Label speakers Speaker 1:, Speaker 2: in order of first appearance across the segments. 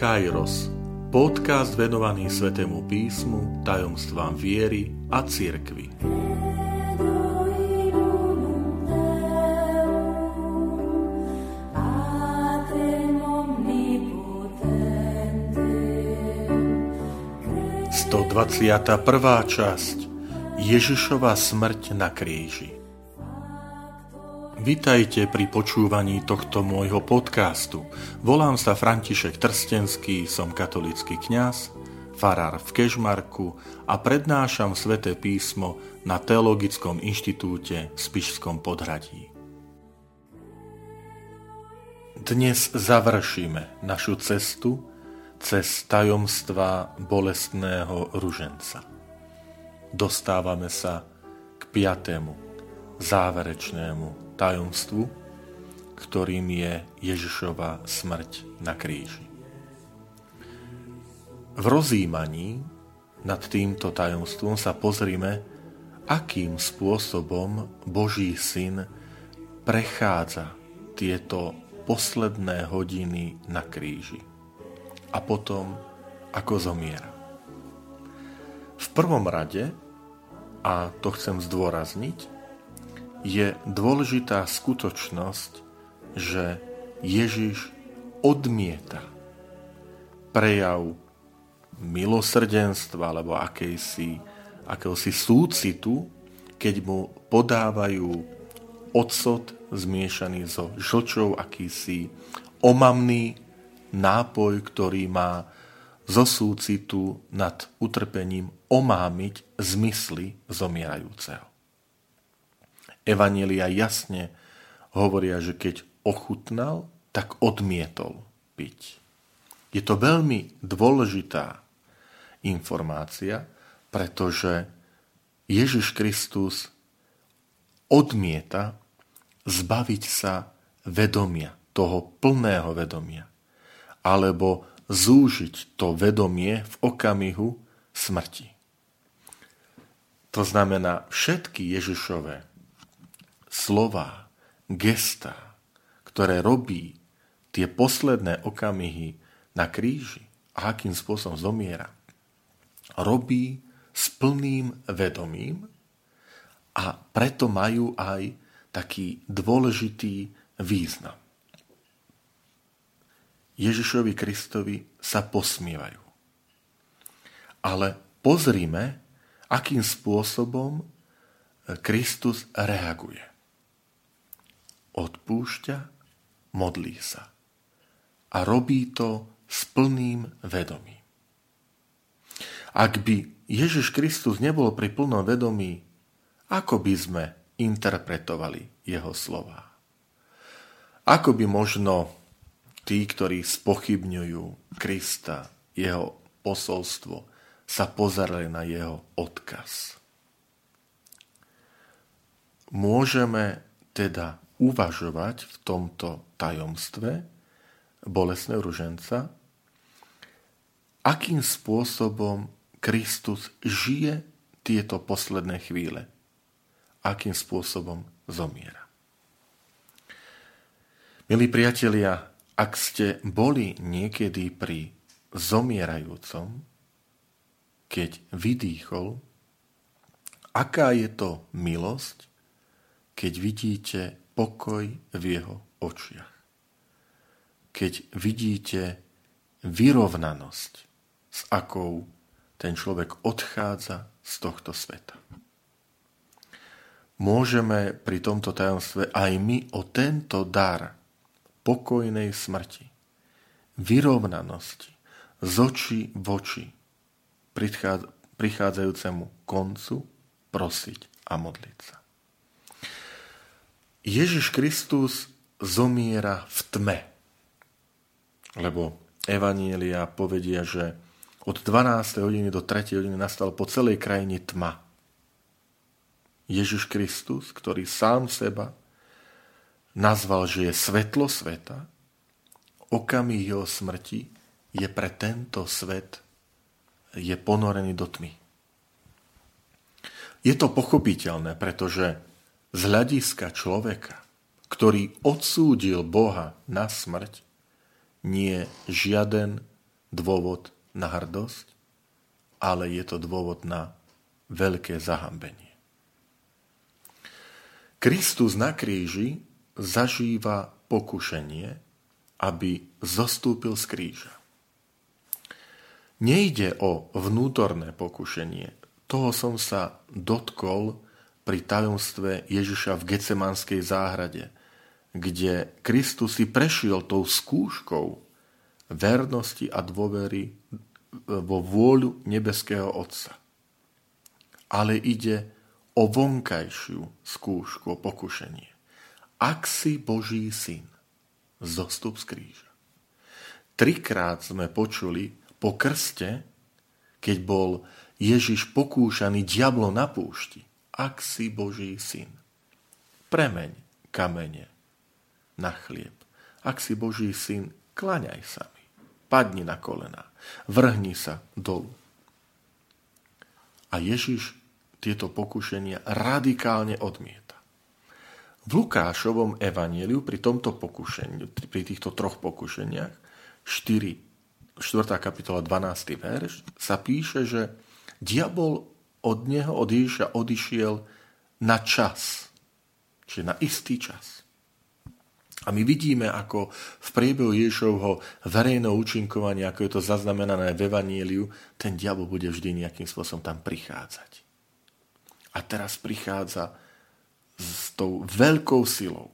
Speaker 1: Kairos, podcast venovaný Svetému písmu, tajomstvám viery a cirkvi. Sto 21. časť Ježišova smrť na kríži Vitajte pri počúvaní tohto môjho podcastu. Volám sa František Trstenský, som katolický kňaz, farár v Kežmarku a prednášam sväté písmo na Teologickom inštitúte v Spišskom podhradí. Dnes završíme našu cestu cez tajomstva bolestného ruženca. Dostávame sa k piatému, záverečnému tajomstvu, ktorým je Ježišova smrť na kríži. V rozímaní nad týmto tajomstvom sa pozrime, akým spôsobom Boží syn prechádza tieto posledné hodiny na kríži a potom ako zomiera. V prvom rade, a to chcem zdôrazniť, je dôležitá skutočnosť, že Ježiš odmieta prejav milosrdenstva alebo akejsi, akéhosi súcitu, keď mu podávajú ocot zmiešaný so žlčou, akýsi omamný nápoj, ktorý má zo súcitu nad utrpením omámiť zmysly zomierajúceho. Evanielia jasne hovoria, že keď ochutnal, tak odmietol piť. Je to veľmi dôležitá informácia, pretože Ježiš Kristus odmieta zbaviť sa vedomia, toho plného vedomia, alebo zúžiť to vedomie v okamihu smrti. To znamená, všetky Ježišové slova, gesta, ktoré robí tie posledné okamihy na kríži a akým spôsobom zomiera, robí s plným vedomím a preto majú aj taký dôležitý význam. Ježišovi Kristovi sa posmievajú. Ale pozrime, akým spôsobom Kristus reaguje odpúšťa, modlí sa. A robí to s plným vedomím. Ak by Ježiš Kristus nebol pri plnom vedomí, ako by sme interpretovali jeho slova? Ako by možno tí, ktorí spochybňujú Krista, jeho posolstvo, sa pozerali na jeho odkaz? Môžeme teda uvažovať v tomto tajomstve bolesného ruženca, akým spôsobom Kristus žije tieto posledné chvíle, akým spôsobom zomiera. Milí priatelia, ak ste boli niekedy pri zomierajúcom, keď vydýchol, aká je to milosť, keď vidíte pokoj v jeho očiach. Keď vidíte vyrovnanosť, s akou ten človek odchádza z tohto sveta. Môžeme pri tomto tajomstve aj my o tento dar pokojnej smrti, vyrovnanosti, z očí v oči prichádzajúcemu koncu prosiť a modliť sa. Ježiš Kristus zomiera v tme. Lebo Evanielia povedia, že od 12. hodiny do 3. hodiny nastal po celej krajine tma. Ježiš Kristus, ktorý sám seba nazval, že je svetlo sveta, okamih jeho smrti je pre tento svet je ponorený do tmy. Je to pochopiteľné, pretože z hľadiska človeka, ktorý odsúdil Boha na smrť, nie žiaden dôvod na hrdosť, ale je to dôvod na veľké zahambenie. Kristus na kríži zažíva pokušenie, aby zostúpil z kríža. Nejde o vnútorné pokušenie. Toho som sa dotkol pri tajomstve Ježiša v Gecemanskej záhrade, kde Kristus si prešiel tou skúškou vernosti a dôvery vo vôľu nebeského Otca. Ale ide o vonkajšiu skúšku, o pokušenie. Ak si Boží syn, zostup z kríža. Trikrát sme počuli po krste, keď bol Ježiš pokúšaný diablo na púšti, ak si Boží syn, premeň kamene na chlieb. Ak si Boží syn, klaňaj sa mi. Padni na kolena. Vrhni sa dolu. A Ježiš tieto pokušenia radikálne odmieta. V Lukášovom evanieliu pri tomto pokušení, pri týchto troch pokušeniach, 4 4. kapitola 12. verš, sa píše, že diabol od neho, od Ježiša odišiel na čas. Čiže na istý čas. A my vidíme, ako v priebehu Ježišovho verejného účinkovania, ako je to zaznamenané v Evanieliu, ten diabol bude vždy nejakým spôsobom tam prichádzať. A teraz prichádza s tou veľkou silou.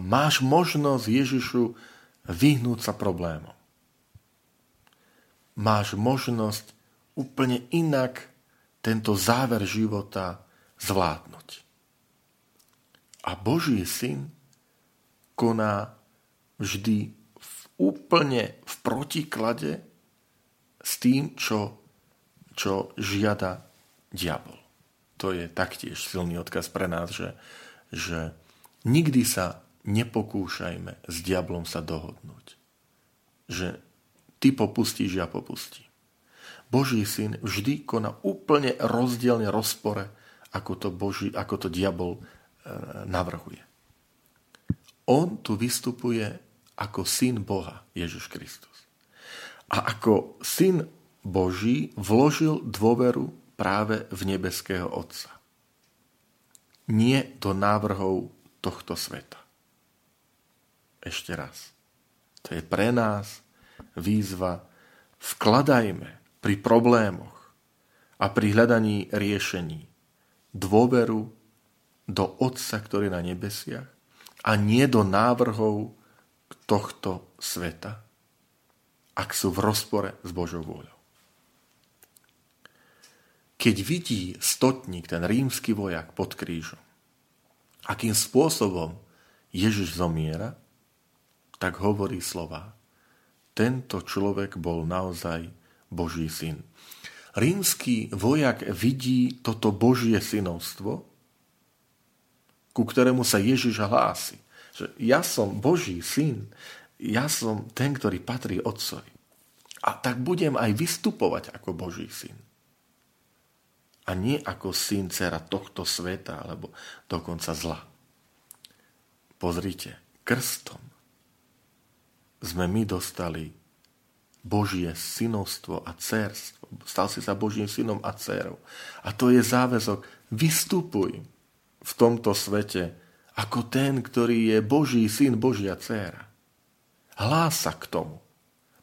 Speaker 1: Máš možnosť Ježišu vyhnúť sa problémom. Máš možnosť úplne inak tento záver života zvládnuť. A Boží syn koná vždy v, úplne v protiklade s tým, čo, čo žiada diabol. To je taktiež silný odkaz pre nás, že, že nikdy sa nepokúšajme s diablom sa dohodnúť. Že ty popustíš, ja popustím. Boží syn vždy koná úplne rozdielne rozpore, ako to, Boží, ako to diabol e, navrhuje. On tu vystupuje ako syn Boha, Ježiš Kristus. A ako syn Boží vložil dôveru práve v nebeského Otca. Nie do návrhov tohto sveta ešte raz. To je pre nás výzva. Vkladajme pri problémoch a pri hľadaní riešení dôveru do Otca, ktorý je na nebesiach a nie do návrhov tohto sveta, ak sú v rozpore s Božou vôľou. Keď vidí stotník, ten rímsky vojak pod krížom, akým spôsobom Ježiš zomiera, tak hovorí slova. Tento človek bol naozaj Boží syn. Rímsky vojak vidí toto Božie synovstvo, ku ktorému sa Ježiš hlási. Že ja som Boží syn, ja som ten, ktorý patrí Otcovi. A tak budem aj vystupovať ako Boží syn. A nie ako syn dcera tohto sveta, alebo dokonca zla. Pozrite, krstom sme my dostali Božie synovstvo a dcerstvo. Stal si sa Božím synom a dcerou. A to je záväzok. Vystupuj v tomto svete ako ten, ktorý je Boží syn, Božia dcéra. Hlás sa k tomu.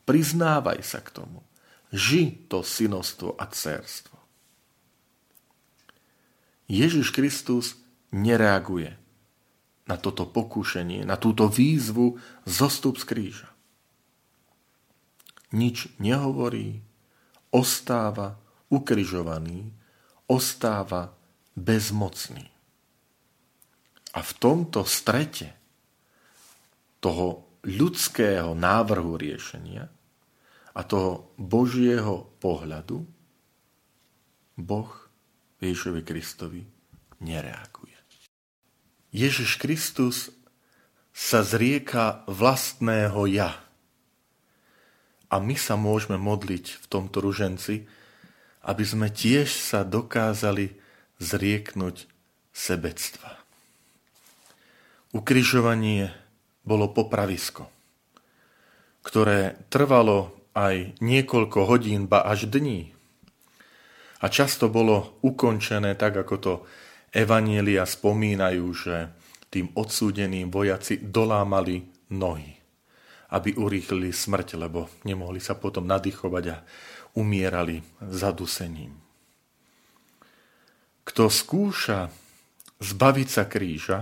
Speaker 1: Priznávaj sa k tomu. Ži to synovstvo a dcerstvo. Ježiš Kristus nereaguje na toto pokúšenie, na túto výzvu zostup z kríža nič nehovorí, ostáva ukrižovaný, ostáva bezmocný. A v tomto strete toho ľudského návrhu riešenia a toho Božieho pohľadu Boh Ježišovi Kristovi nereaguje. Ježiš Kristus sa zrieka vlastného ja a my sa môžeme modliť v tomto ruženci, aby sme tiež sa dokázali zrieknúť sebectva. Ukrižovanie bolo popravisko. ktoré trvalo aj niekoľko hodín, ba až dní. A často bolo ukončené tak, ako to Evanielia spomínajú, že tým odsúdeným vojaci dolámali nohy, aby urýchlili smrť, lebo nemohli sa potom nadýchovať a umierali zadusením. Kto skúša zbaviť sa kríža,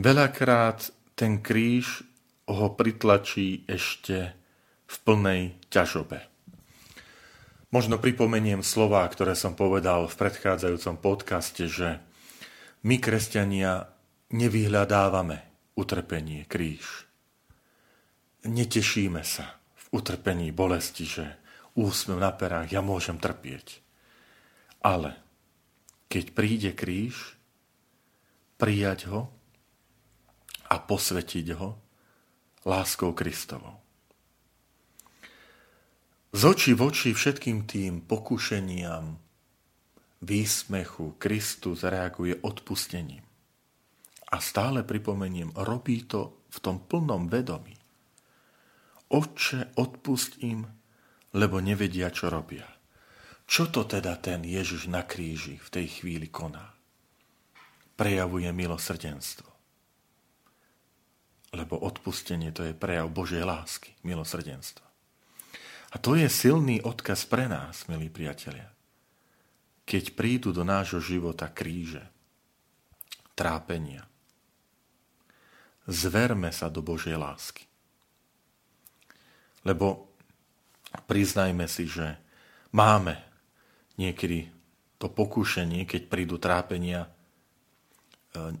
Speaker 1: veľakrát ten kríž ho pritlačí ešte v plnej ťažobe. Možno pripomeniem slova, ktoré som povedal v predchádzajúcom podcaste, že my, kresťania, nevyhľadávame utrpenie, kríž. Netešíme sa v utrpení bolesti, že úsmev na perách, ja môžem trpieť. Ale keď príde kríž, prijať ho a posvetiť ho láskou Kristovou. Z očí v oči všetkým tým pokušeniam, výsmechu Kristus reaguje odpustením. A stále pripomeniem, robí to v tom plnom vedomí. Otče, odpust im, lebo nevedia, čo robia. Čo to teda ten Ježiš na kríži v tej chvíli koná? Prejavuje milosrdenstvo. Lebo odpustenie to je prejav Božej lásky, milosrdenstva. A to je silný odkaz pre nás, milí priatelia. Keď prídu do nášho života kríže, trápenia, zverme sa do Božej lásky. Lebo priznajme si, že máme niekedy to pokušenie, keď prídu trápenia, e,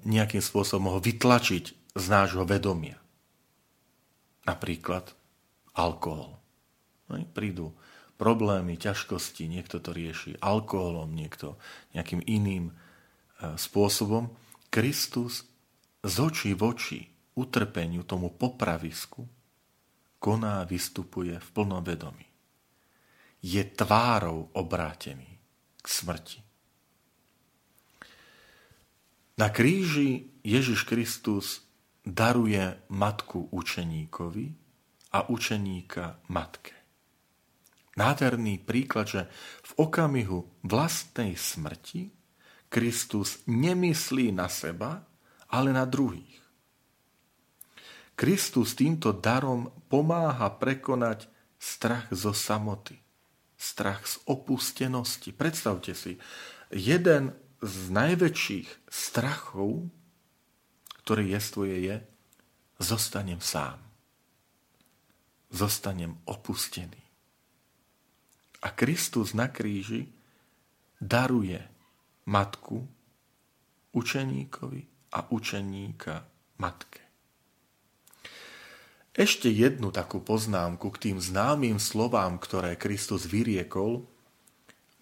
Speaker 1: nejakým spôsobom ho vytlačiť z nášho vedomia. Napríklad alkohol. No, prídu problémy, ťažkosti, niekto to rieši alkoholom, niekto nejakým iným e, spôsobom. Kristus z očí v oči utrpeniu, tomu popravisku, koná, vystupuje v plnom vedomí. Je tvárou obrátený k smrti. Na kríži Ježiš Kristus daruje matku učeníkovi a učeníka matke nádherný príklad, že v okamihu vlastnej smrti Kristus nemyslí na seba, ale na druhých. Kristus týmto darom pomáha prekonať strach zo samoty, strach z opustenosti. Predstavte si, jeden z najväčších strachov, ktorý jestvuje, je zostanem sám. Zostanem opustený. A Kristus na kríži daruje matku učeníkovi a učeníka matke. Ešte jednu takú poznámku k tým známym slovám, ktoré Kristus vyriekol.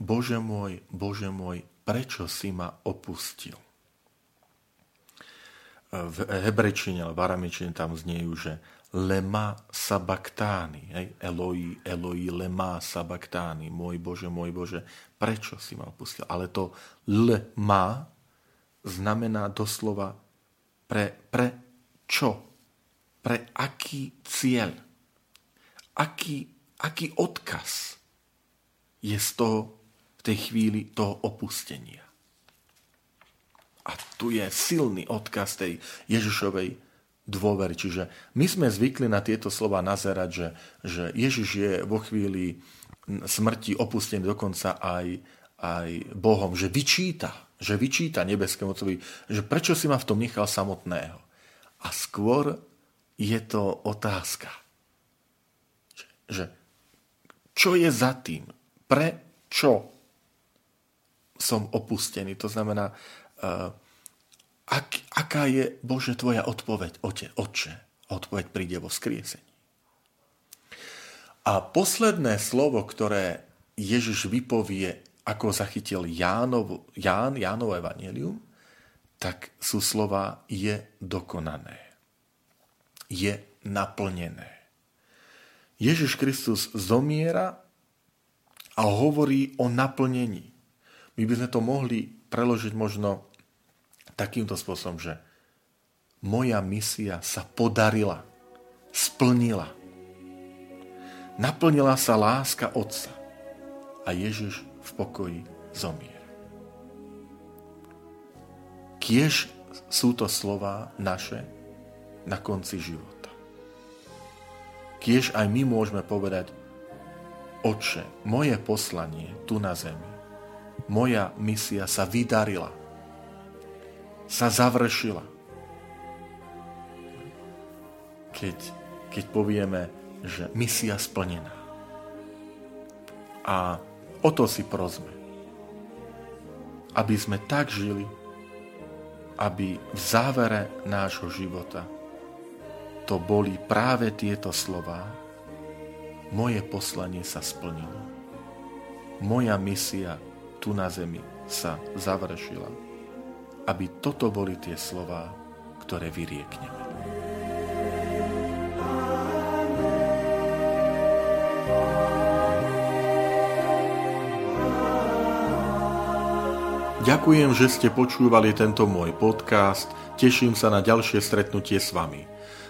Speaker 1: Bože môj, Bože môj, prečo si ma opustil? V hebrečine, ale v tam zniejú, že lema sabaktány. Hej? Eloi, Eloi, lema sabaktány. Môj Bože, môj Bože, prečo si ma opustil? Ale to lema znamená doslova pre, pre čo? Pre aký cieľ? Aký, aký odkaz je z toho, v tej chvíli toho opustenia? A tu je silný odkaz tej Ježišovej dôvery. Čiže my sme zvykli na tieto slova nazerať, že, že Ježiš je vo chvíli smrti opustený dokonca aj, aj Bohom, že vyčíta, že vyčíta nebeskému Otcovi, že prečo si ma v tom nechal samotného. A skôr je to otázka, že, čo je za tým, prečo som opustený. To znamená, uh, ak, aká je, Bože, tvoja odpoveď, ote, oče? Odpoveď príde vo skriesení. A posledné slovo, ktoré Ježiš vypovie, ako zachytil Jánov, Ján, Jánovo evanelium, tak sú slova je dokonané. Je naplnené. Ježiš Kristus zomiera a hovorí o naplnení. My by sme to mohli preložiť možno takýmto spôsobom, že moja misia sa podarila. splnila. Naplnila sa láska Otca a Ježiš v pokoji zomier. Kiež sú to slova naše na konci života. Kiež aj my môžeme povedať, Oče, moje poslanie tu na zemi, moja misia sa vydarila, sa završila. Keď, keď povieme, že misia splnená. A o to si prosme. Aby sme tak žili, aby v závere nášho života to boli práve tieto slová. Moje poslanie sa splnilo. Moja misia tu na zemi sa završila. Aby toto boli tie slová, ktoré vyriekneme. Ďakujem, že ste počúvali tento môj podcast. Teším sa na ďalšie stretnutie s vami.